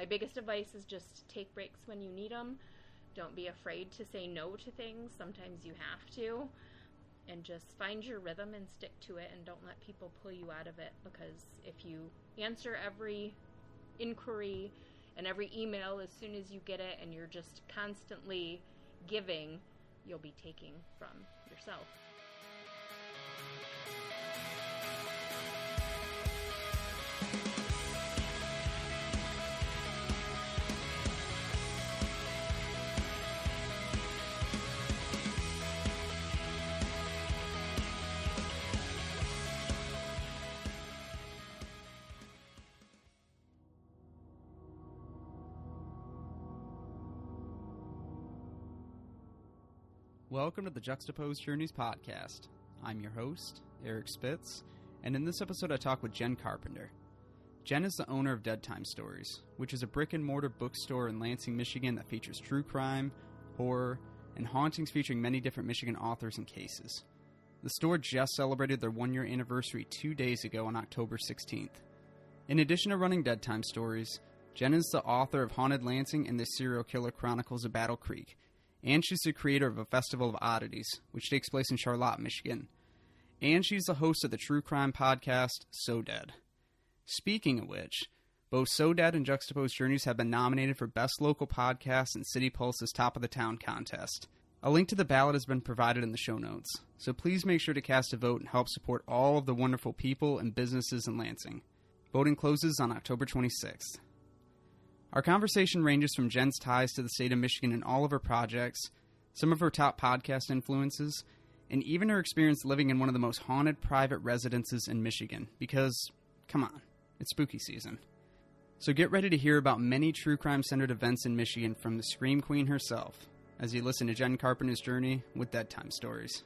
my biggest advice is just take breaks when you need them. Don't be afraid to say no to things. Sometimes you have to. And just find your rhythm and stick to it and don't let people pull you out of it because if you answer every inquiry and every email as soon as you get it and you're just constantly giving, you'll be taking from yourself. Welcome to the Juxtaposed Journeys podcast. I'm your host, Eric Spitz, and in this episode I talk with Jen Carpenter. Jen is the owner of Dead Time Stories, which is a brick and mortar bookstore in Lansing, Michigan that features true crime, horror, and hauntings featuring many different Michigan authors and cases. The store just celebrated their one year anniversary two days ago on October 16th. In addition to running Dead Time Stories, Jen is the author of Haunted Lansing and the Serial Killer Chronicles of Battle Creek, and she's the creator of a Festival of Oddities, which takes place in Charlotte, Michigan. And she's the host of the true crime podcast, So Dead. Speaking of which, both So Dead and Juxtaposed Journeys have been nominated for Best Local Podcast in City Pulse's Top of the Town contest. A link to the ballot has been provided in the show notes, so please make sure to cast a vote and help support all of the wonderful people and businesses in Lansing. Voting closes on October 26th. Our conversation ranges from Jen's ties to the state of Michigan and all of her projects, some of her top podcast influences, and even her experience living in one of the most haunted private residences in Michigan. Because, come on, it's spooky season. So get ready to hear about many true crime centered events in Michigan from the Scream Queen herself as you listen to Jen Carpenter's journey with Dead Time Stories.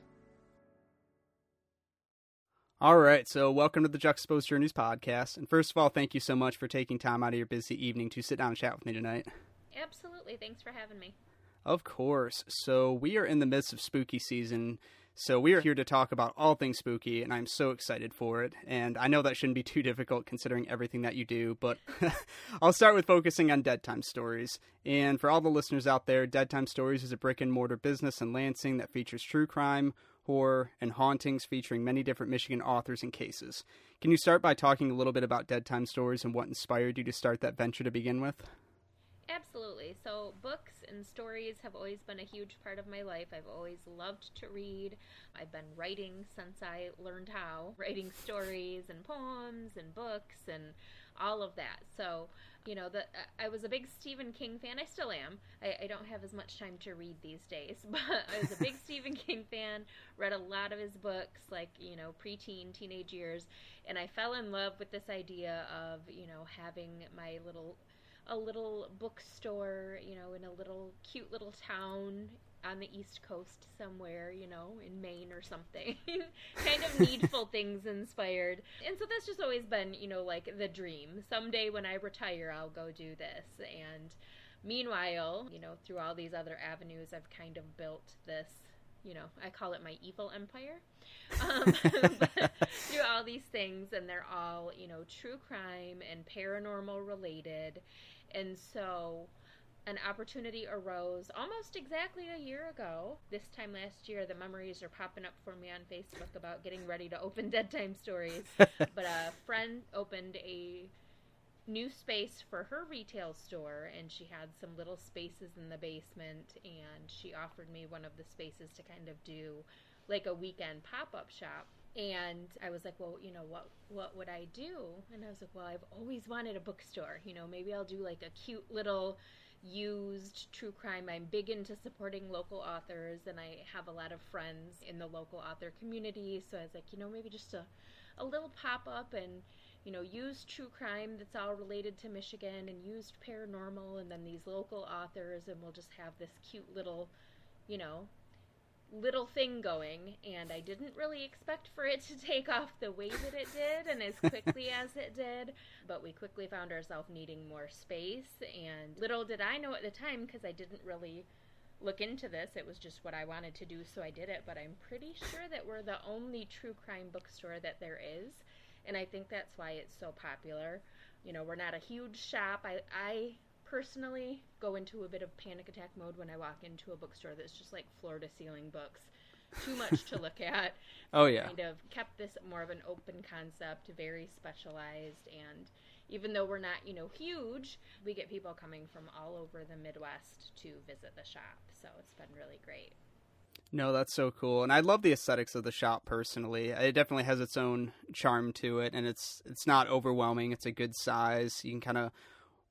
All right, so welcome to the Juxtaposed Journeys podcast. And first of all, thank you so much for taking time out of your busy evening to sit down and chat with me tonight. Absolutely. Thanks for having me. Of course. So, we are in the midst of spooky season. So, we are here to talk about all things spooky, and I'm so excited for it. And I know that shouldn't be too difficult considering everything that you do, but I'll start with focusing on Dead Time Stories. And for all the listeners out there, Dead Time Stories is a brick and mortar business in Lansing that features true crime, horror, and hauntings featuring many different Michigan authors and cases. Can you start by talking a little bit about Dead Time Stories and what inspired you to start that venture to begin with? Absolutely. So, books and stories have always been a huge part of my life. I've always loved to read. I've been writing since I learned how, writing stories and poems and books and all of that. So, you know, the I was a big Stephen King fan. I still am. I, I don't have as much time to read these days, but I was a big Stephen King fan. Read a lot of his books, like you know, preteen, teenage years, and I fell in love with this idea of you know having my little a little bookstore, you know, in a little cute little town on the East Coast somewhere, you know, in Maine or something. kind of needful things inspired. And so that's just always been, you know, like the dream. Someday when I retire, I'll go do this. And meanwhile, you know, through all these other avenues, I've kind of built this, you know, I call it my evil empire. Um, through all these things, and they're all, you know, true crime and paranormal related. And so an opportunity arose almost exactly a year ago. This time last year, the memories are popping up for me on Facebook about getting ready to open Dead Time Stories. but a friend opened a new space for her retail store, and she had some little spaces in the basement, and she offered me one of the spaces to kind of do like a weekend pop up shop. And I was like, well, you know, what what would I do? And I was like, well, I've always wanted a bookstore. You know, maybe I'll do like a cute little used true crime. I'm big into supporting local authors, and I have a lot of friends in the local author community. So I was like, you know, maybe just a, a little pop up and, you know, use true crime that's all related to Michigan and used paranormal, and then these local authors, and we'll just have this cute little, you know, little thing going and I didn't really expect for it to take off the way that it did and as quickly as it did but we quickly found ourselves needing more space and little did I know at the time because I didn't really look into this it was just what I wanted to do so I did it but I'm pretty sure that we're the only true crime bookstore that there is and I think that's why it's so popular. You know we're not a huge shop. I I personally go into a bit of panic attack mode when I walk into a bookstore that's just like floor to ceiling books. Too much to look at. Oh yeah. Kind of kept this more of an open concept, very specialized and even though we're not, you know, huge, we get people coming from all over the Midwest to visit the shop. So it's been really great. No, that's so cool, and I love the aesthetics of the shop personally. It definitely has its own charm to it, and it's it's not overwhelming. It's a good size. You can kind of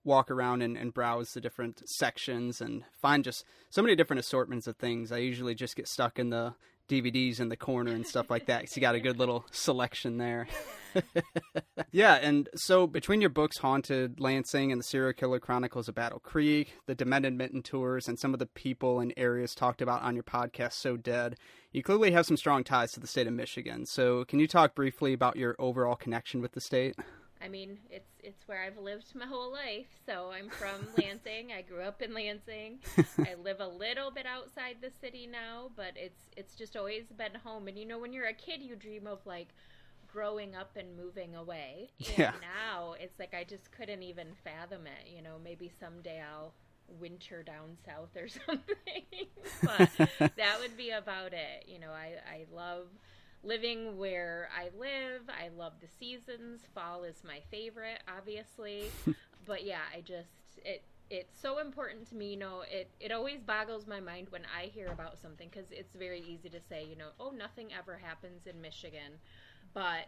walk around and, and browse the different sections and find just so many different assortments of things. I usually just get stuck in the DVDs in the corner and stuff like that. So you got a good little selection there. yeah, and so between your books, Haunted, Lansing, and the Serial Killer Chronicles of Battle Creek, the Demented Mitten tours, and some of the people and areas talked about on your podcast, So Dead, you clearly have some strong ties to the state of Michigan. So can you talk briefly about your overall connection with the state? I mean, it's it's where I've lived my whole life. So I'm from Lansing. I grew up in Lansing. I live a little bit outside the city now, but it's it's just always been home. And you know, when you're a kid, you dream of like growing up and moving away. And yeah. now it's like I just couldn't even fathom it. You know, maybe someday I'll winter down south or something. but that would be about it. You know, I I love living where I live. I love the seasons. Fall is my favorite, obviously. but yeah, I just it it's so important to me. You know, it it always boggles my mind when I hear about something because it's very easy to say, you know, oh, nothing ever happens in Michigan, but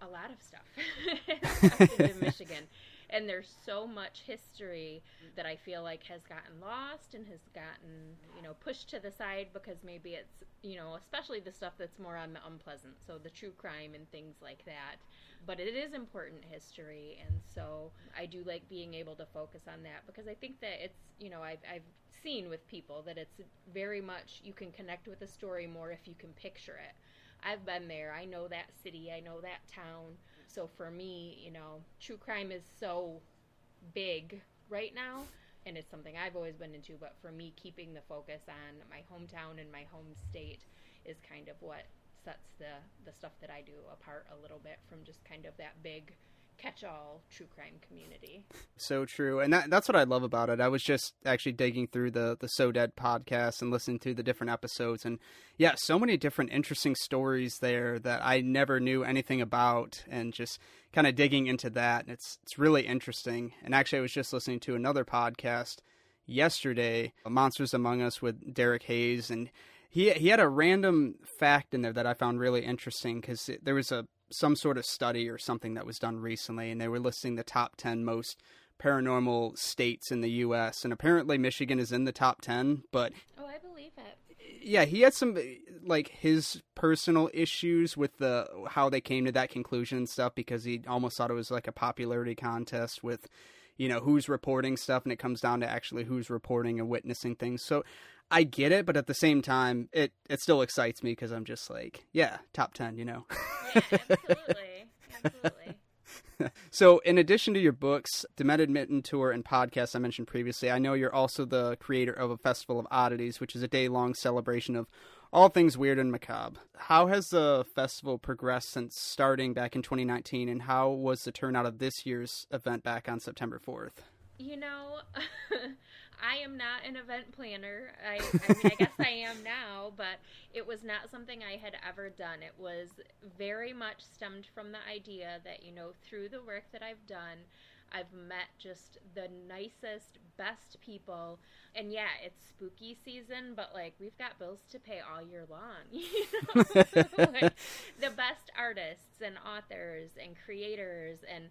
a lot of stuff in Michigan and there's so much history that I feel like has gotten lost and has gotten, you know, pushed to the side because maybe it's, you know, especially the stuff that's more on the unpleasant, so the true crime and things like that. But it is important history, and so I do like being able to focus on that because I think that it's, you know, I've, I've seen with people that it's very much you can connect with a story more if you can picture it. I've been there. I know that city. I know that town. So for me, you know, true crime is so big right now and it's something I've always been into, but for me keeping the focus on my hometown and my home state is kind of what sets the the stuff that I do apart a little bit from just kind of that big catch-all true crime community. So true, and that, that's what I love about it. I was just actually digging through the the So Dead podcast and listening to the different episodes, and yeah, so many different interesting stories there that I never knew anything about, and just kind of digging into that. And it's it's really interesting. And actually, I was just listening to another podcast yesterday, Monsters Among Us with Derek Hayes, and he he had a random fact in there that I found really interesting because there was a some sort of study or something that was done recently, and they were listing the top 10 most paranormal states in the U.S. And apparently, Michigan is in the top 10. But oh, I believe it. Yeah, he had some like his personal issues with the how they came to that conclusion and stuff because he almost thought it was like a popularity contest with you know who's reporting stuff and it comes down to actually who's reporting and witnessing things so i get it but at the same time it it still excites me because i'm just like yeah top 10 you know yeah absolutely absolutely so, in addition to your books, Demented Mitten Tour, and podcast I mentioned previously, I know you're also the creator of a Festival of Oddities, which is a day long celebration of all things weird and macabre. How has the festival progressed since starting back in 2019, and how was the turnout of this year's event back on September 4th? You know, I am not an event planner. I, I mean, I guess I am now, but it was not something I had ever done. It was very much stemmed from the idea that, you know, through the work that I've done, I've met just the nicest, best people. And yeah, it's spooky season, but like we've got bills to pay all year long. You know? like, the best artists and authors and creators and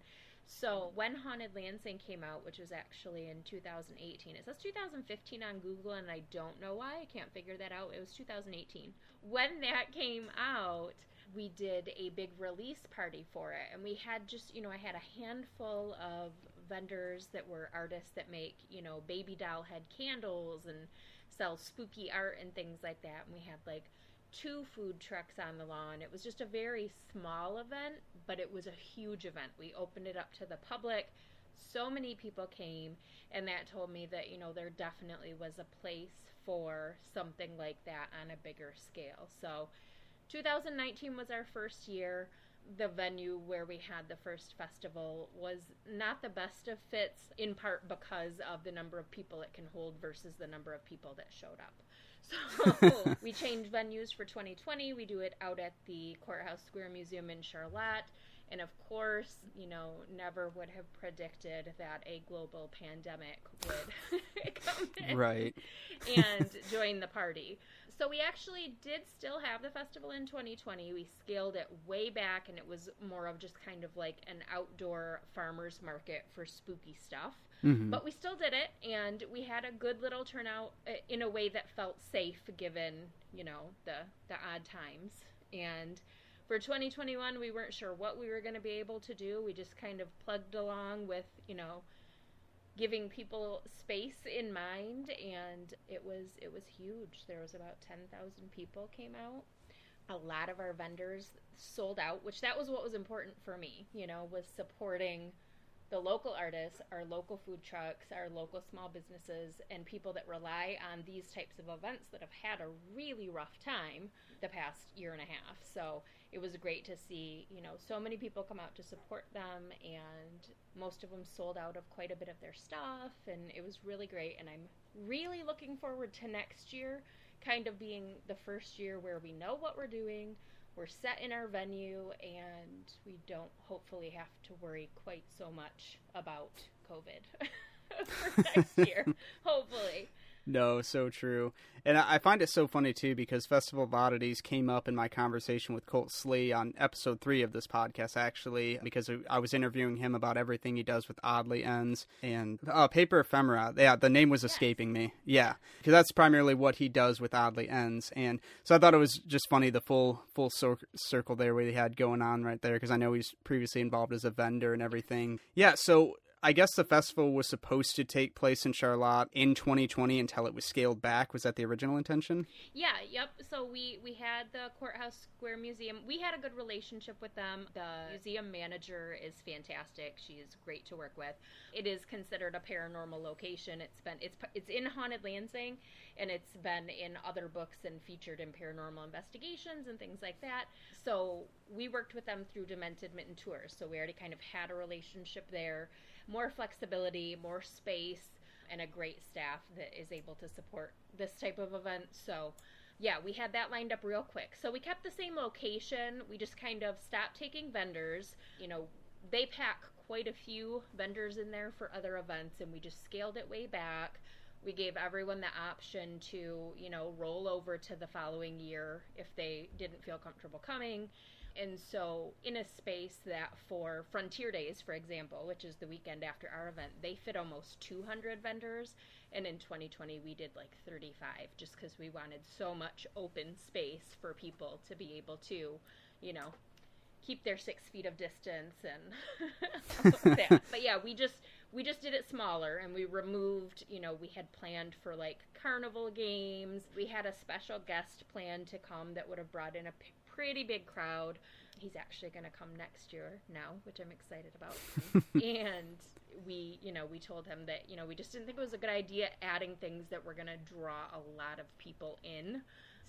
so when Haunted Lansing came out, which was actually in 2018, it says 2015 on Google, and I don't know why. I can't figure that out. It was 2018. When that came out, we did a big release party for it and we had just you know i had a handful of vendors that were artists that make you know baby doll head candles and sell spooky art and things like that and we had like two food trucks on the lawn it was just a very small event but it was a huge event we opened it up to the public so many people came and that told me that you know there definitely was a place for something like that on a bigger scale so 2019 was our first year. the venue where we had the first festival was not the best of fits, in part because of the number of people it can hold versus the number of people that showed up. So we change venues for 2020. We do it out at the Courthouse Square Museum in Charlotte. And of course, you know, never would have predicted that a global pandemic would come in Right. and join the party. So we actually did still have the festival in 2020. We scaled it way back, and it was more of just kind of like an outdoor farmers market for spooky stuff. Mhm. But we still did it, and we had a good little turnout uh, in a way that felt safe given, you know, the the odd times. And for 2021, we weren't sure what we were going to be able to do. We just kind of plugged along with, you know, giving people space in mind and it was it was huge there was about 10,000 people came out a lot of our vendors sold out which that was what was important for me you know was supporting the local artists our local food trucks our local small businesses and people that rely on these types of events that have had a really rough time the past year and a half. So it was great to see you know so many people come out to support them and most of them sold out of quite a bit of their stuff and it was really great. And i'm really looking forward to next year kind of being the first year where we know what we're doing we're set in our venue and we don't hopefully have to worry quite so much about covid for next year hopefully No, so true. And I I find it so funny too because Festival of Oddities came up in my conversation with Colt Slee on episode three of this podcast, actually, because I was interviewing him about everything he does with Oddly Ends and uh, Paper Ephemera. Yeah, the name was escaping me. Yeah, because that's primarily what he does with Oddly Ends, and so I thought it was just funny the full full cir- circle there we had going on right there because I know he's previously involved as a vendor and everything. Yeah, so I guess the festival was supposed to take place in Charlotte in 2020 until it was scaled back. Was that the original intention? Yeah, yep. So we we had the Courthouse Square Museum. We had a good relationship with them. The museum manager is fantastic. She is great to work with. It is considered a paranormal location. It's been it's it's in Haunted Lansing and it's been in other books and featured in paranormal investigations and things like that. So we worked with them through Demented Mitten Tours. So we already kind of had a relationship there. More flexibility, more space, and a great staff that is able to support this type of event. So yeah, we had that lined up real quick. So we kept the same location. We just kind of stopped taking vendors. You know, they pack quite a few vendors in there for other events, and we just scaled it way back. We gave everyone the option to, you know, roll over to the following year if they didn't feel comfortable coming. And so, in a space that for Frontier Days, for example, which is the weekend after our event, they fit almost 200 vendors. And in 2020, we did like 35 just because we wanted so much open space for people to be able to, you know, keep their six feet of distance and that. But yeah, we just we just did it smaller and we removed you know we had planned for like carnival games we had a special guest planned to come that would have brought in a pretty big crowd. He's actually going to come next year now which i'm excited about. And we you know we told him that you know we just didn't think it was a good idea adding things that were going to draw a lot of people in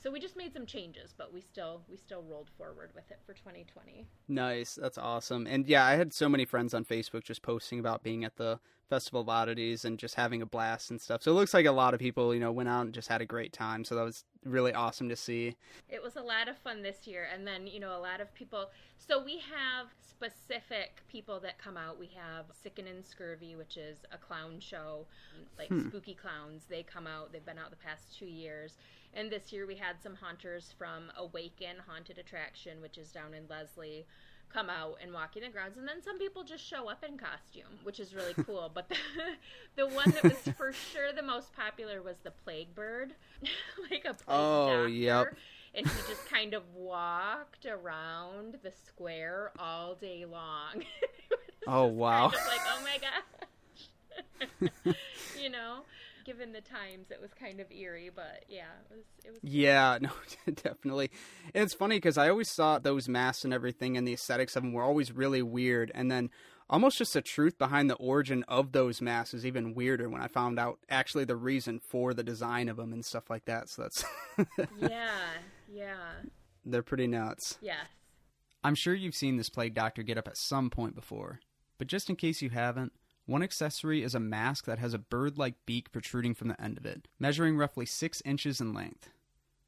so we just made some changes but we still we still rolled forward with it for 2020 Nice, that's awesome. And yeah, I had so many friends on Facebook just posting about being at the Festival of Oddities and just having a blast and stuff. So it looks like a lot of people, you know, went out and just had a great time. So that was really awesome to see. It was a lot of fun this year. And then, you know, a lot of people. So we have specific people that come out. We have Sicken and Scurvy, which is a clown show, like hmm. spooky clowns. They come out. They've been out the past two years. And this year we had some haunters from Awaken Haunted Attraction, which is down in Leslie, come out and walk in the grounds. And then some people just show up in costume, which is really cool. but the, the one that was for sure the most popular was the Plague Bird, like a plague Oh, doctor. yep. And he just kind of walked around the square all day long. Oh, wow. Kind of like, oh my gosh. you know, given the times, it was kind of eerie, but yeah, it was. It was. Yeah, no, definitely. And it's funny because I always thought those masks and everything and the aesthetics of them were always really weird. And then almost just the truth behind the origin of those masks is even weirder when I found out actually the reason for the design of them and stuff like that. So that's, Yeah, yeah, they're pretty nuts. yes. I'm sure you've seen this plague doctor get up at some point before, but just in case you haven't, one accessory is a mask that has a bird like beak protruding from the end of it, measuring roughly 6 inches in length.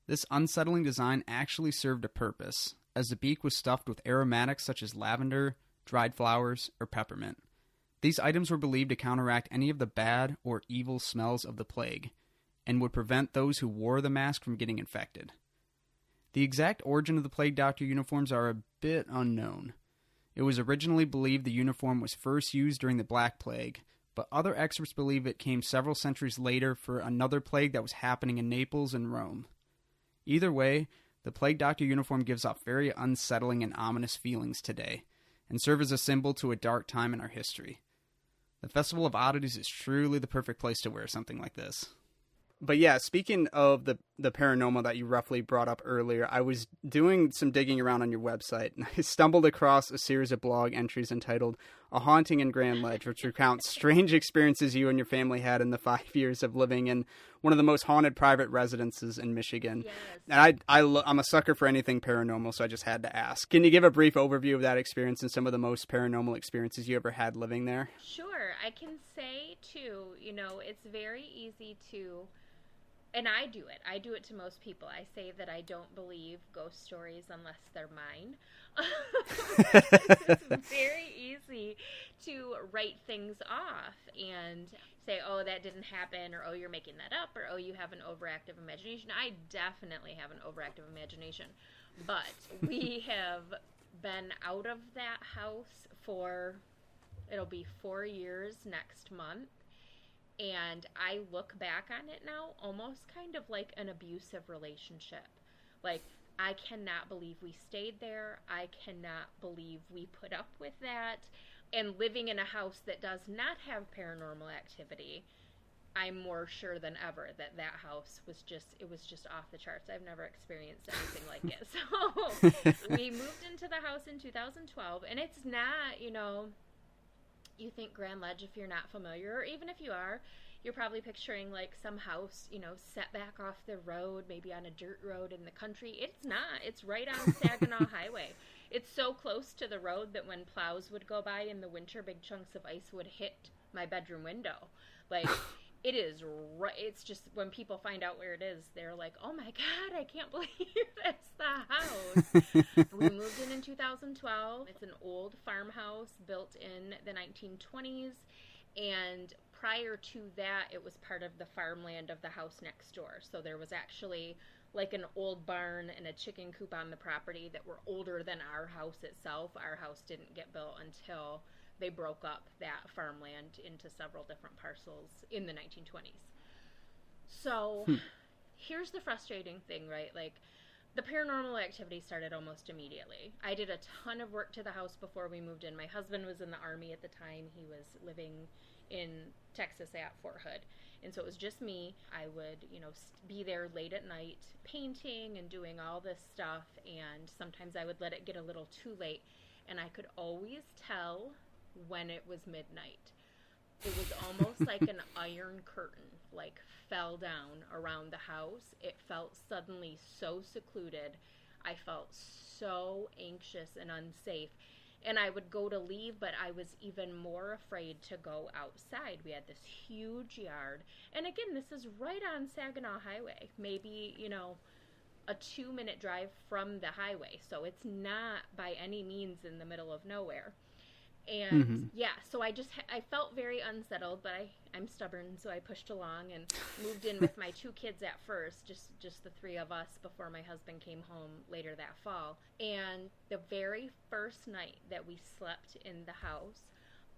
This unsettling design actually served a purpose, as the beak was stuffed with aromatics such as lavender, dried flowers, or peppermint. These items were believed to counteract any of the bad or evil smells of the plague, and would prevent those who wore the mask from getting infected. The exact origin of the plague doctor uniforms are a bit unknown. It was originally believed the uniform was first used during the Black Plague, but other experts believe it came several centuries later for another plague that was happening in Naples and Rome. Either way, the plague doctor uniform gives off very unsettling and ominous feelings today, and serve as a symbol to a dark time in our history. The Festival of Oddities is truly the perfect place to wear something like this but yeah, speaking of the the paranormal that you roughly brought up earlier, I was doing some digging around on your website and I stumbled across a series of blog entries entitled "A Haunting in Grand Ledge," which recounts strange experiences you and your family had in the five years of living in one of the most haunted private residences in Michigan. Yes. And I, I I'm a sucker for anything paranormal, so I just had to ask. Can you give a brief overview of that experience and some of the most paranormal experiences you ever had living there? Sure, I can say too. You know, it's very easy to and I do it. I do it to most people. I say that I don't believe ghost stories unless they're mine. it's very easy to write things off and say, oh, that didn't happen, or oh, you're making that up, or oh, you have an overactive imagination. I definitely have an overactive imagination. But we have been out of that house for, it'll be four years next month and I look back on it now almost kind of like an abusive relationship. Like, I cannot believe we stayed there. I cannot believe we put up with that. And living in a house that does not have paranormal activity, I'm more sure than ever that that house was just it was just off the charts. I've never experienced anything like it. So we moved into the house in 2012 and it's not, you know, you think Grand Ledge if you're not familiar, or even if you are, you're probably picturing like some house, you know, set back off the road, maybe on a dirt road in the country. It's not. It's right on Saginaw Highway. It's so close to the road that when plows would go by in the winter, big chunks of ice would hit my bedroom window. Like it is right. It's just when people find out where it is, they're like, "Oh my god, I can't believe it's the house." we moved in in 2012. It's an old farmhouse built in the 1920s, and prior to that, it was part of the farmland of the house next door. So there was actually like an old barn and a chicken coop on the property that were older than our house itself. Our house didn't get built until they broke up that farmland into several different parcels in the 1920s. So hmm. here's the frustrating thing, right? Like the paranormal activity started almost immediately. I did a ton of work to the house before we moved in. My husband was in the army at the time. He was living in Texas at Fort Hood. And so it was just me. I would, you know, be there late at night painting and doing all this stuff. And sometimes I would let it get a little too late. And I could always tell when it was midnight. It was almost like an iron curtain, like fell down around the house. It felt suddenly so secluded. I felt so anxious and unsafe. And I would go to leave, but I was even more afraid to go outside. We had this huge yard. And again, this is right on Saginaw Highway. Maybe, you know, a two minute drive from the highway. So it's not by any means in the middle of nowhere and mm-hmm. yeah so i just i felt very unsettled but i i'm stubborn so i pushed along and moved in with my two kids at first just just the three of us before my husband came home later that fall. And the very first night that we slept in the house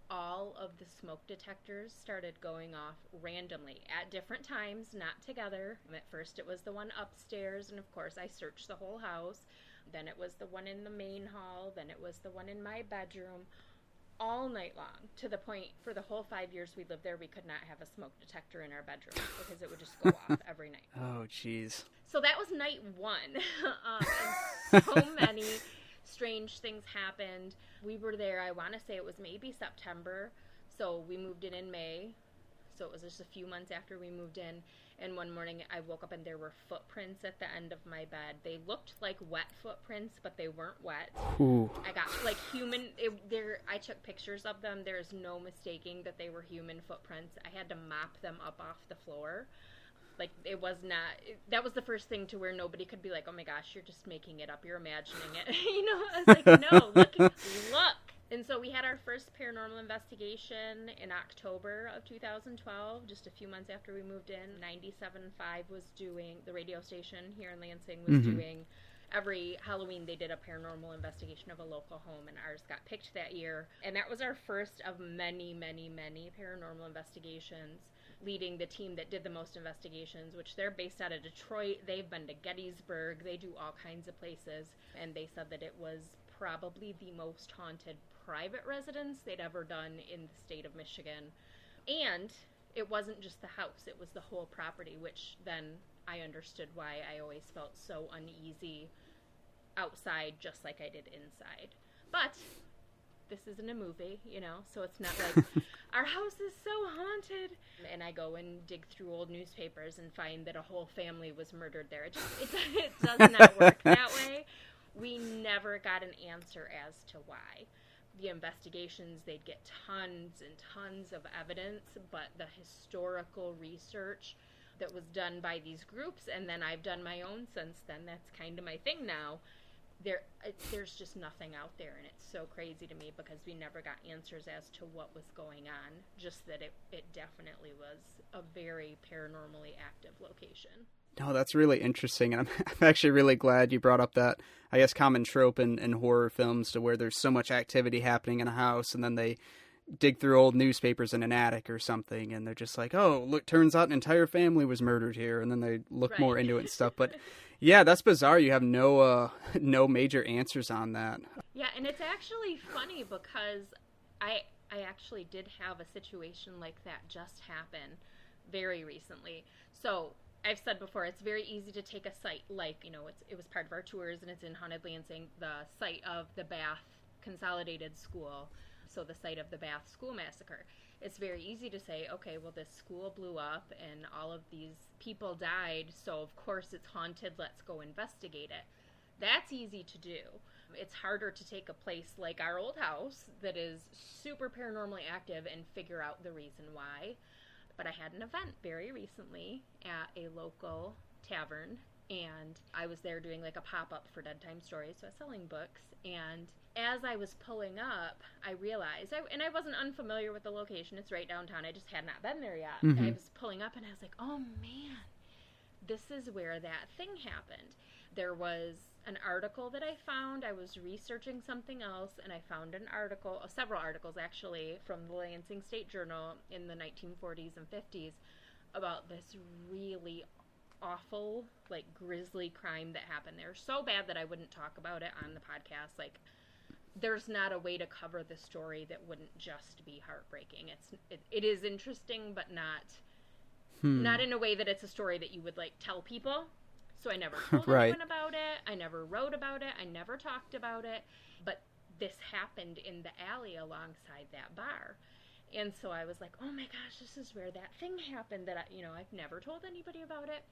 all of the smoke detectors started going off randomly at different times not together. At first it was the one upstairs and of course i searched the whole house. Then it was the one in the main hall. Then it was the one in my bedroom all night long to the point for the whole five years we lived there we could not have a smoke detector in our bedroom because it would just go off every night. Oh jeez. So that was night one. Um, so many strange things happened. We were there i want to say it was maybe september so we moved in in may. So it was just a few months after we moved in And one morning I woke up and there were footprints at the end of my bed. They looked like wet footprints, but they weren't wet. Ooh. I got like human. It, there, I took pictures of them. There is no mistaking that they were human footprints. I had to mop them up off the floor. Like it was not. It, that was the first thing to where nobody could be like, "Oh my gosh, you're just making it up. You're imagining it." you know, I was like, "No, look, look." And so we had our first paranormal investigation in October of 2012, just a few months after we moved in. 97.5 was doing, the radio station here in Lansing was Mhm. doing, every Halloween they did a paranormal investigation of a local home, and ours got picked that year. And that was our first of many, many, many paranormal investigations. Leading the team that did the most investigations, which they're based out of Detroit. They've been to Gettysburg. They do all kinds of places. And they said that it was probably the most haunted private residence they'd ever done in the state of Michigan. And it wasn't just the house, it was the whole property, which then I understood why I always felt so uneasy outside just like I did inside. But this isn't a movie, you know, so it's not like our house is so haunted. And I go and dig through old newspapers and find that a whole family was murdered there. It just it, it does not work that way. We never got an answer as to why. The investigations, they'd get tons and tons of evidence, but the historical research that was done by these groups, and then I've done my own since then. That's kind of my thing now. There, it, there's just nothing out there, and it's so crazy to me because we never got answers as to what was going on. Just that it, it definitely was a very paranormally active location. No, that's really interesting, and I'm, I'm actually really glad you brought up that I guess common trope in, in horror films to where there's so much activity happening in a house, and then they dig through old newspapers in an attic or something, and they're just like, "Oh, look, turns out an entire family was murdered here," and then they look Right. more into it and stuff. But yeah, that's bizarre. You have no uh, no major answers on that. Yeah, and it's actually funny because I I actually did have a situation like that just happen very recently. So I've said before, it's very easy to take a site like you know it was part of our tours and it's in haunted Lansing, the site of the Bath Consolidated School, so the site of the Bath School Massacre. It's very easy to say, okay, well this school blew up and all of these people died, so of course it's haunted. Let's go investigate it. That's easy to do. It's harder to take a place like our old house that is super paranormally active and figure out the reason why. But I had an event very recently at a local tavern, and I was there doing like a pop up for Dead Time Stories, so I was selling books. And as I was pulling up, I realized, I, and I wasn't unfamiliar with the location, it's right downtown, I just had not been there yet. Mhm. I was pulling up, and I was like, oh man, this is where that thing happened. There was an article that I found. I was researching something else, and I found an article, uh, several articles actually, from the Lansing State Journal in the 1940s and 50s about this really awful, like grisly crime that happened there. So bad that I wouldn't talk about it on the podcast. Like, there's not a way to cover the story that wouldn't just be heartbreaking. It's it, it is interesting, but not Hmm. not in a way that it's a story that you would like tell people. So I never told Right. anyone about it. I never wrote about it. I never talked about it. But this happened in the alley alongside that bar. And so I was like, "Oh my gosh, this is where that thing happened that I, you know, I've never told anybody about it."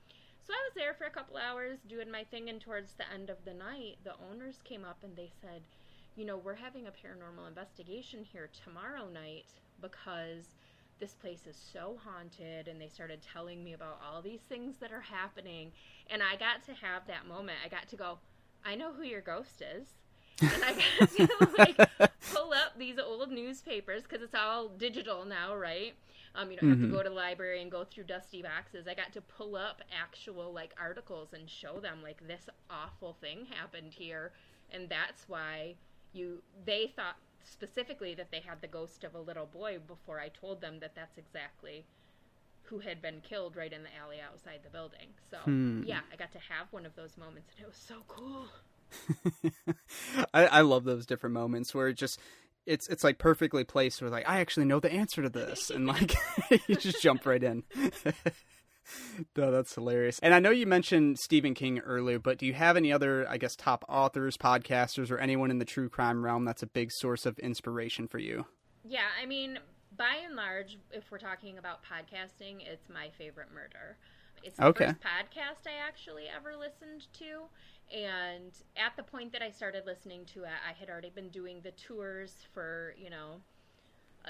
So I was there for a couple hours doing my thing and towards the end of the night, the owners came up and they said, "You know, we're having a paranormal investigation here tomorrow night because this place is so haunted and they started telling me about all these things that are happening. And i got to have that moment. I got to go i know who your ghost is. And i got to like pull up these old newspapers because it's all digital now right? Um, you don't have Mhm. to go to the library and go through dusty boxes. I got to pull up actual like articles and show them like this awful thing happened here. And that's why you they thought specifically that they had the ghost of a little boy before I told them that that's exactly who had been killed right in the alley outside the building. So, Hmm. yeah, I got to have one of those moments and it was so cool. I, I love those different moments where it just it's it's like perfectly placed where like I actually know the answer to this and like you just jump right in. no, that's hilarious. And I know you mentioned Stephen King earlier, but do you have any other, I guess, top authors, podcasters, or anyone in the true crime realm that's a big source of inspiration for you? Yeah, I mean, by and large, if we're talking about podcasting, it's my favorite murder. It's the Okay. first podcast I actually ever listened to. And at the point that I started listening to it, I had already been doing the tours for, you know,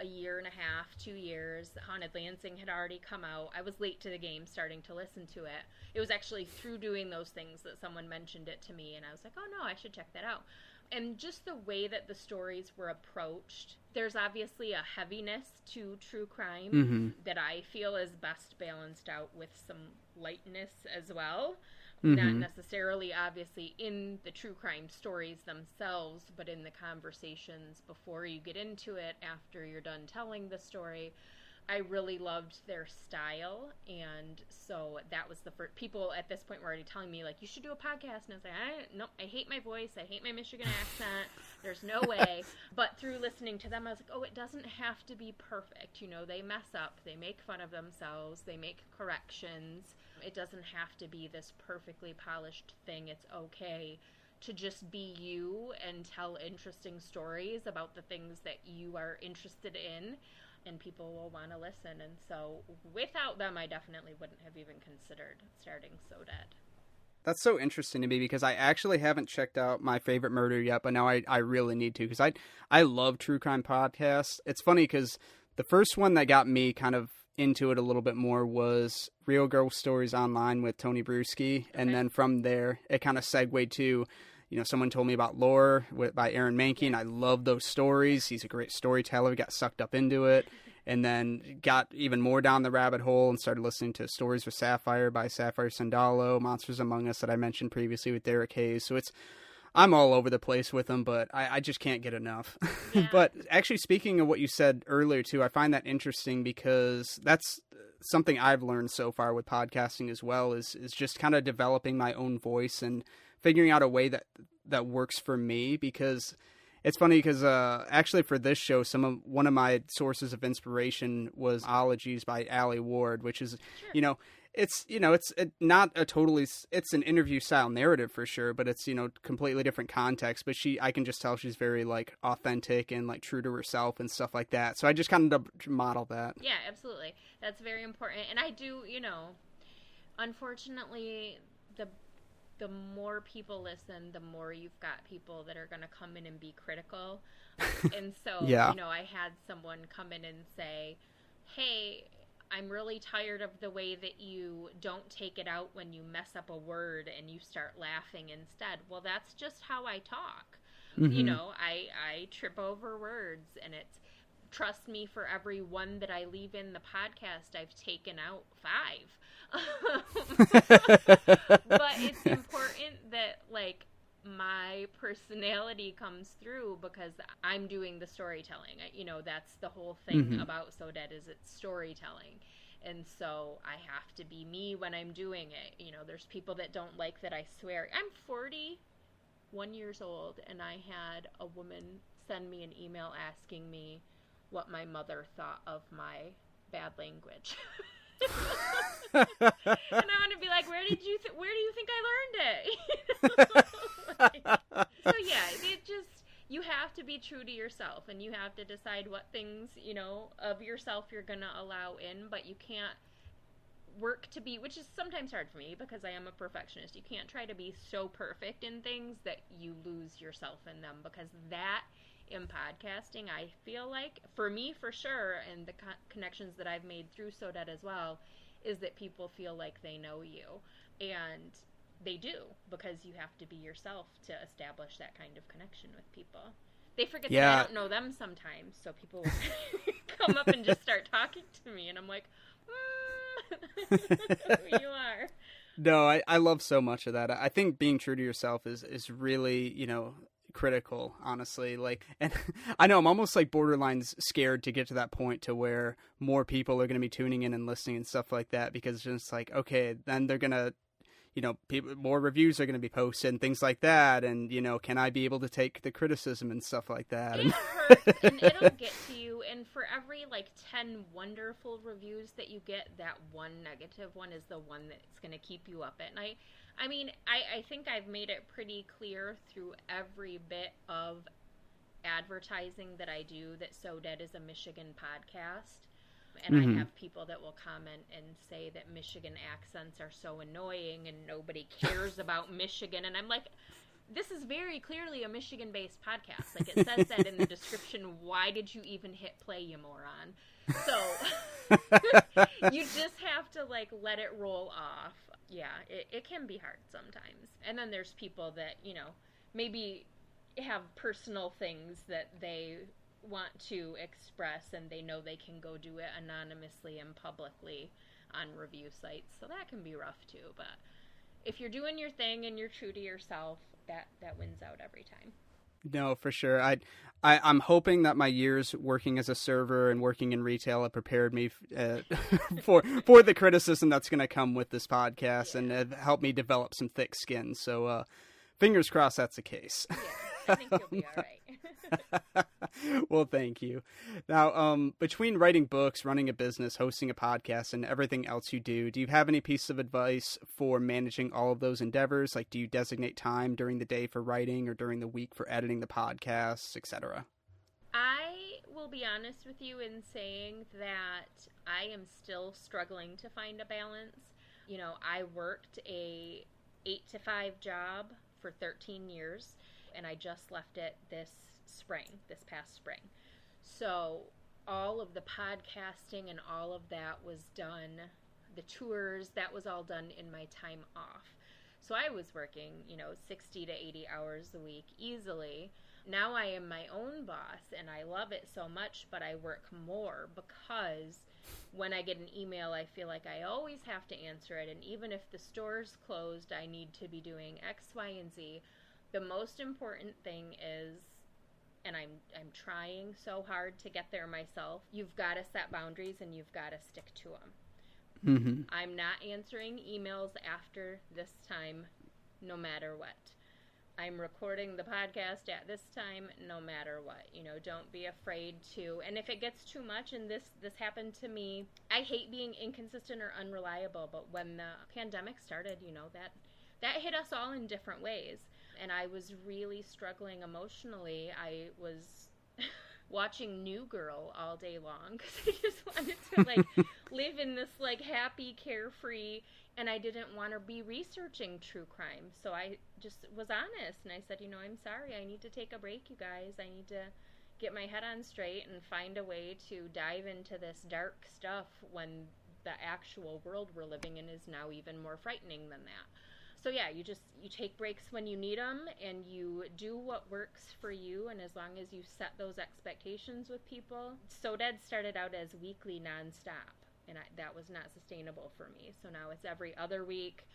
a year and a half, two years. Haunted Lansing had already come out. I was late to the game starting to listen to it. It was actually through doing those things that someone mentioned it to me, and I was like, oh no, I should check that out. And just the way that the stories were approached, there's obviously a heaviness to true crime Mm-hmm. that I feel is best balanced out with some lightness as well. Not Mhm. necessarily, obviously, in the true crime stories themselves, but in the conversations before you get into it, after you're done telling the story. I really loved their style, and so that was the first. People at this point were already telling me like, "You should do a podcast," and I was like, "I no, I hate my voice. I hate my Michigan accent. There's no way." But through listening to them, I was like, "Oh, it doesn't have to be perfect. You know, they mess up. They make fun of themselves. They make corrections. It doesn't have to be this perfectly polished thing. It's okay." To just be you and tell interesting stories about the things that you are interested in and people will want to listen. And so, without them, I definitely wouldn't have even considered starting So Dead. That's so interesting to me because I actually haven't checked out my favorite murder yet, but now I, I really need to because I I love true crime podcasts. It's funny because the first one that got me kind of into it a little bit more was Real Ghost Stories Online with Tony Brueski, and then from there it kind of segued to. You know, someone told me about Lore with, by Aaron Mahnke, and I love those stories. He's a great storyteller. Got sucked up into it, and then got even more down the rabbit hole and started listening to Stories with Sapphire by Sapphire Sandalo, Monsters Among Us that I mentioned previously with Derek Hayes. So it's I'm all over the place with them, but I, I just can't get enough. Yeah. but actually, speaking of what you said earlier too, I find that interesting because that's something I've learned so far with podcasting as well is is just kind of developing my own voice and figuring out a way that that works for me because it's funny because uh, actually for this show, some of one of my sources of inspiration was "Ologies" by Alie Ward, which is, Sure. you know, it's you know it's it, not a totally it's an interview style narrative for sure, but it's you know completely different context. But she, I can just tell she's very like authentic and like true to herself and stuff like that. So I just kind of model that. Yeah, absolutely. That's very important. And I do, you know, unfortunately, the the more people listen, the more you've got people that are going to come in and be critical. and so, Yeah. you know, I had someone come in and say, "Hey, I'm really tired of the way that you don't take it out when you mess up a word and you start laughing instead." Well, that's just how I talk. you Mhm. know i i trip over words and it's trust me for every one that i leave in the podcast i've taken out five but it's important that like my personality comes through because i'm doing the storytelling you know that's the whole thing Mhm. about so dead is it's storytelling and so i have to be me when i'm doing it you know there's people that don't like that i swear i'm 41 years old and I had a woman send me an email asking me what my mother thought of my bad language. and I want to be like, where did you th- where do you think I learned it? so yeah, it just you have to be true to yourself and you have to decide what things, you know, of yourself you're going to allow in, but you can't work to be which is sometimes hard for me because I am a perfectionist. You can't try to be so perfect in things that you lose yourself in them because that in podcasting I feel like for me for sure and the co- connections that I've made through So Dead as well is that people feel like they know you and they do because you have to be yourself to establish that kind of connection with people. They forget that I don't know them sometimes, so people come up and just start talking to me, and I'm like, mm, who you are. No, I, I love so much of that. I think being true to yourself is is really you know critical honestly like and i know i'm almost like borderline scared to get to that point to where more people are going to be tuning in and listening and stuff like that because it's just like okay then they're going to you know people more reviews are going to be posted and things like that and you know can i be able to take the criticism and stuff like that It and hurts, and it'll get to you. And for every like ten wonderful reviews that you get, that one negative one is the one that's going to keep you up at night. I mean, I, I think I've made it pretty clear through every bit of advertising that I do that So Dead is a Michigan podcast. And Mhm. I have people that will comment and say that Michigan accents are so annoying and nobody cares about Michigan. And I'm like, this is very clearly a Michigan based podcast. Like it says that in the description. Why did you even hit play, you moron? So you just have to like let it roll off. Yeah, it, it can be hard sometimes. And then there's people that, you know, maybe have personal things that they want to express and they know they can go do it anonymously and publicly on review sites. So that can be rough too, but if you're doing your thing and you're true to yourself, that that wins out every time. No, for sure. I, I, I'm hoping that my years working as a server and working in retail have prepared me uh, for for the criticism that's going to come with this podcast and have helped me develop some thick skin. So, uh, fingers crossed that's the case. Yeah, I think you'll be all right. well, thank you. Now, um, between writing books, running a business, hosting a podcast, and everything else you do, do you have any piece of advice for managing all of those endeavors? Like, do you designate time during the day for writing or during the week for editing the podcasts, etc.? I will be honest with you in saying that I am still struggling to find a balance. You know, I worked a 8 to 5 job for 13 years and I just left it this spring, this past spring. So, all of the podcasting and all of that was done, the tours, that was all done in my time off. So, I was working, you know, 60 to 80 hours a week easily now I am my own boss and I love it so much, but I work more because when I get an email, I feel like I always have to answer it. And even if the store's closed, I need to be doing X, Y, and Z. The most important thing is, and I'm I'm trying so hard to get there myself. You've got to set boundaries and you've got to stick to them. Mm-hmm. I'm not answering emails after this time, no matter what. I'm recording the podcast at this time no matter what. You know, don't be afraid to. And if it gets too much and this this happened to me, I hate being inconsistent or unreliable, but when the pandemic started, you know, that that hit us all in different ways. And I was really struggling emotionally. I was watching New Girl all day long cuz I just wanted to like live in this like happy carefree and I didn't want to be researching true crime. So I just was honest and I said, you know, I'm sorry. I need to take a break, you guys. I need to get my head on straight and find a way to dive into this dark stuff when the actual world we're living in is now even more frightening than that. So yeah, you just you take breaks when you need them and you do what works for you and as long as you set those expectations with people. So Dead started out as weekly nonstop and I, that was not sustainable for me. So now it's every other week,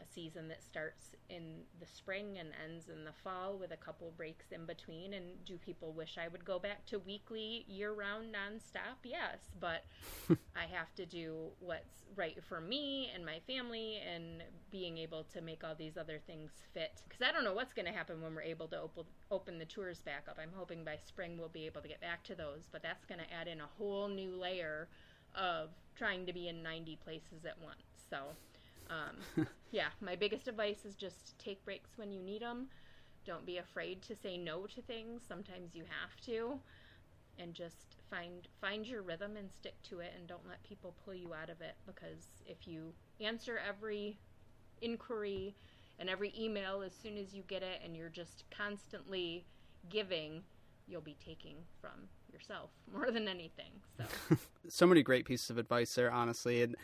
a season that starts in the spring and ends in the fall with a couple breaks in between. And do people wish I would go back to weekly, year round, nonstop? Yes, but I have to do what's right for me and my family and being able to make all these other things fit. Because I don't know what's going to happen when we're able to op- open the tours back up. I'm hoping by spring we'll be able to get back to those, but that's going to add in a whole new layer of trying to be in 90 places at once. So, um, yeah, my biggest advice is just take breaks when you need them. Don't be afraid to say no to things. Sometimes you have to, and just find find your rhythm and stick to it. And don't let people pull you out of it because if you answer every inquiry and every email as soon as you get it, and you're just constantly giving, you'll be taking from yourself more than anything. So so many great pieces of advice there, honestly. And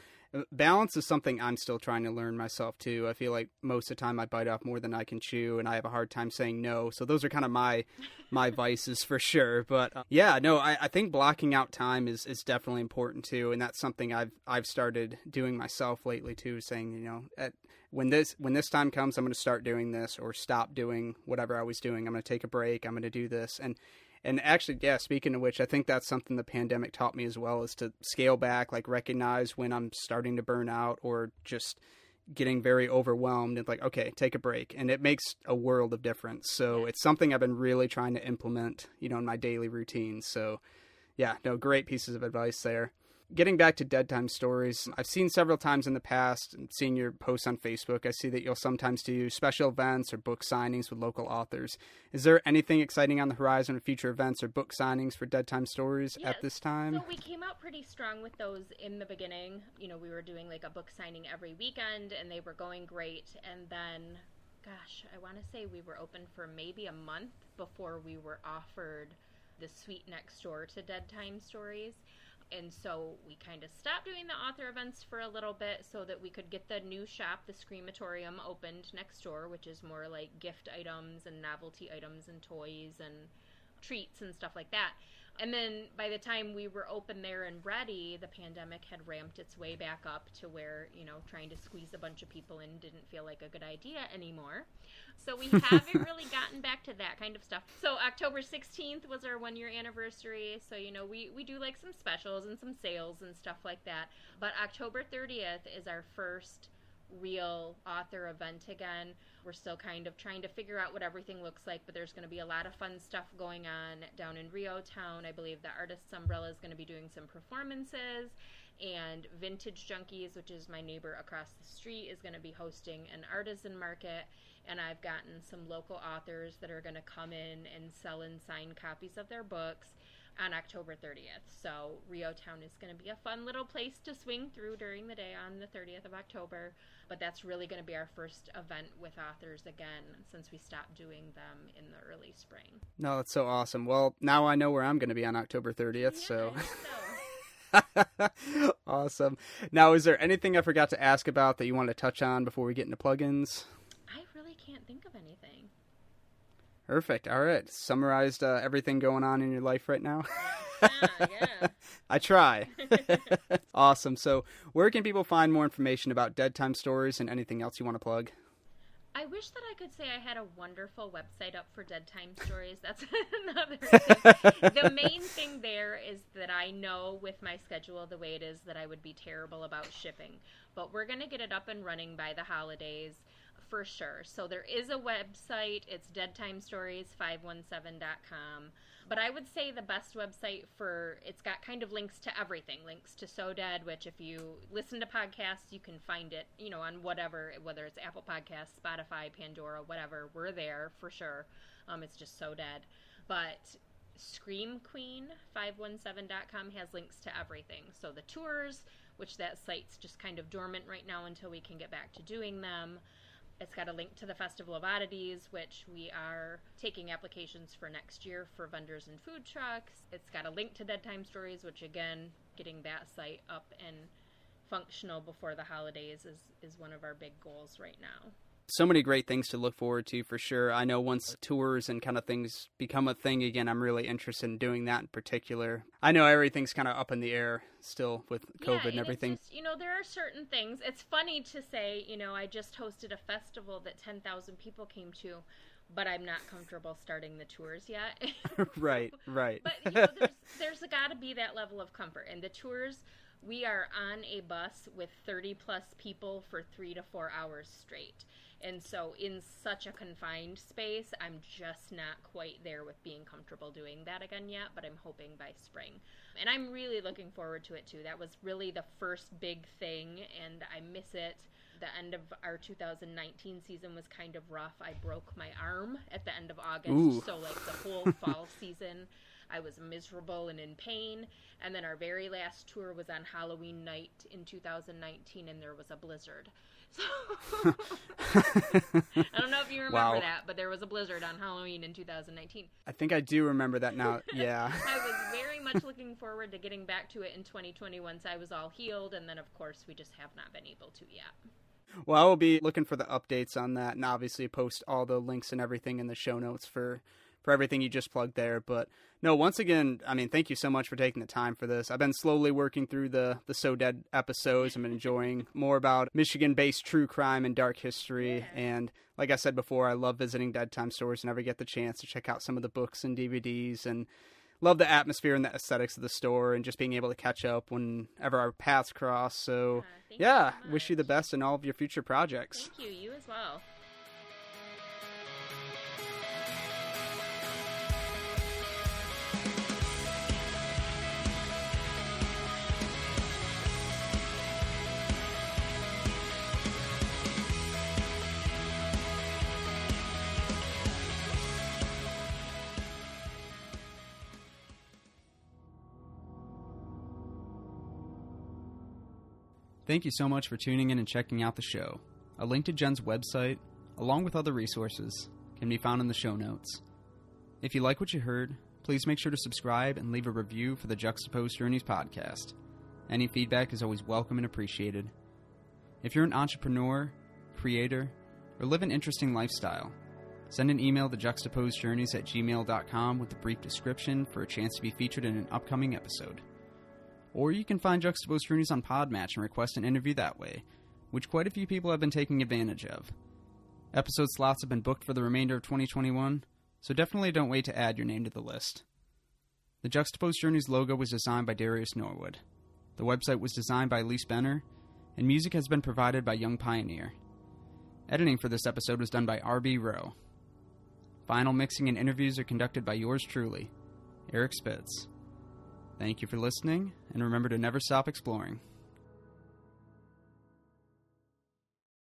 balance is something I'm still trying to learn myself too. I feel like most of the time I bite off more than I can chew, and I have a hard time saying no. So those are kind of my my vices for sure. But uh, yeah, no, I, I think blocking out time is, is definitely important too, and that's something I've I've started doing myself lately too. Saying you know at when this when this time comes, I'm going to start doing this or stop doing whatever I was doing. I'm going to take a break. I'm going to do this and and actually, yeah, speaking of which, I think that's something the pandemic taught me as well is to scale back, like recognize when I'm starting to burn out or just getting very overwhelmed and like, okay, take a break. And it makes a world of difference. So it's something I've been really trying to implement, you know, in my daily routine. So yeah, no, great pieces of advice there. Getting back to Dead Time stories, I've seen several times in the past, and seen your posts on Facebook. I see that you'll sometimes do special events or book signings with local authors. Is there anything exciting on the horizon of future events or book signings for Dead Time stories at this time? So we came out pretty strong with those in the beginning. You know, we were doing like a book signing every weekend and they were going great. And then, gosh, I want to say we were open for maybe a month before we were offered the suite next door to Dead Time Stories. And so we kind of stopped doing the author events for a little bit so that we could get the new shop, the Screamatorium, opened next door, which is more like gift items and novelty items and toys and treats and stuff like that. And then by the time we were open there and ready, the pandemic had ramped its way back up to where, you know, trying to squeeze a bunch of people in didn't feel like a good idea anymore. So we haven't really gotten back to that kind of stuff. So October 16th was our one year anniversary. So, you know, we, we do like some specials and some sales and stuff like that. But October 30th is our first real author event again. We're still kind of trying to figure out what everything looks like, but there's going to be a lot of fun stuff going on down in REO Town. I believe the Artists Umbrella is going to be doing some performances, and Vintage Junkies, which is my neighbor across the street, is going to be hosting an artisan market. And I've gotten some local authors that are going to come in and sell and sign copies of their books on October 30th. So REO Town is going to be a fun little place to swing through during the day on the 30th of October. But that's really going to be our first event with authors again since we stopped doing them in the early spring. No, that's so awesome. Well, now I know where I'm going to be on October 30th, so. Yeah, so. awesome. Now, is there anything I forgot to ask about that you want to touch on before we get into plugins? I really can't think of anything. Perfect. All right. Summarized uh, everything going on in your life right now. Yeah, yeah. I try. awesome. So, where can people find more information about Dead Time Stories and anything else you want to plug? I wish that I could say I had a wonderful website up for Dead Time Stories. That's another thing. the main thing there is that I know with my schedule the way it is that I would be terrible about shipping. But we're going to get it up and running by the holidays for sure. So there is a website. It's deadtimestories517.com. But I would say the best website for it's got kind of links to everything. Links to So Dead, which if you listen to podcasts, you can find it, you know, on whatever, whether it's Apple Podcasts, Spotify, Pandora, whatever. We're there for sure. Um, it's just So Dead. But ScreamQueen517.com has links to everything. So the tours, which that site's just kind of dormant right now until we can get back to doing them. It's got a link to the Festival of Oddities, which we are taking applications for next year for vendors and food trucks. It's got a link to Dead Time Stories, which again, getting that site up and functional before the holidays is, is one of our big goals right now. So many great things to look forward to for sure. I know once tours and kind of things become a thing again, I'm really interested in doing that in particular. I know everything's kind of up in the air still with COVID yeah, and everything. Just, you know, there are certain things. It's funny to say, you know, I just hosted a festival that 10,000 people came to, but I'm not comfortable starting the tours yet. right, right. but you know, there's there's got to be that level of comfort. And the tours, we are on a bus with 30 plus people for three to four hours straight. And so, in such a confined space, I'm just not quite there with being comfortable doing that again yet, but I'm hoping by spring. And I'm really looking forward to it too. That was really the first big thing, and I miss it. The end of our 2019 season was kind of rough. I broke my arm at the end of August, Ooh. so like the whole fall season, I was miserable and in pain. And then our very last tour was on Halloween night in 2019, and there was a blizzard. So I don't know if you remember Wow. that, but there was a blizzard on Halloween in 2019. I think I do remember that now. Yeah. I was very much looking forward to getting back to it in 2020 once I was all healed, and then of course we just have not been able to yet. Well, I will be looking for the updates on that and obviously post all the links and everything in the show notes for for everything you just plugged there. But no, once again, I mean, thank you so much for taking the time for this. I've been slowly working through the the So Dead episodes. I've been enjoying more about Michigan-based true crime and dark history. Yeah. And like I said before, I love visiting Dead Time Stories I get the chance to check out some of the books and DVDs and love the atmosphere and the aesthetics of the store and just being able to catch up whenever our paths cross. So Uh, yeah, so wish you the best in all of your future projects. Thank you. You as well. Thank you so much for tuning in and checking out the show. A link to Jen's website, along with other resources, can be found in the show notes. If you like what you heard, please make sure to subscribe and leave a review for the Juxtaposed Journeys podcast. Any feedback is always welcome and appreciated. If you're an entrepreneur, creator, or live an interesting lifestyle, send an email to juxtaposedjourneys at gmail.com with a brief description for a chance to be featured in an upcoming episode. Or you can find Juxtaposed Journeys on Podmatch and request an interview that way, which quite a few people have been taking advantage of. Episode slots have been booked for the remainder of 2021, so definitely don't wait to add your name to the list. The Juxtaposed Journeys logo was designed by Darius Norwood. The website was designed by Elise Benner, and music has been provided by Young Pioneer. Editing for this episode was done by R.B. Rowe. Final mixing and interviews are conducted by yours truly, Eric Spitz. Thank you for listening, and remember to never stop exploring.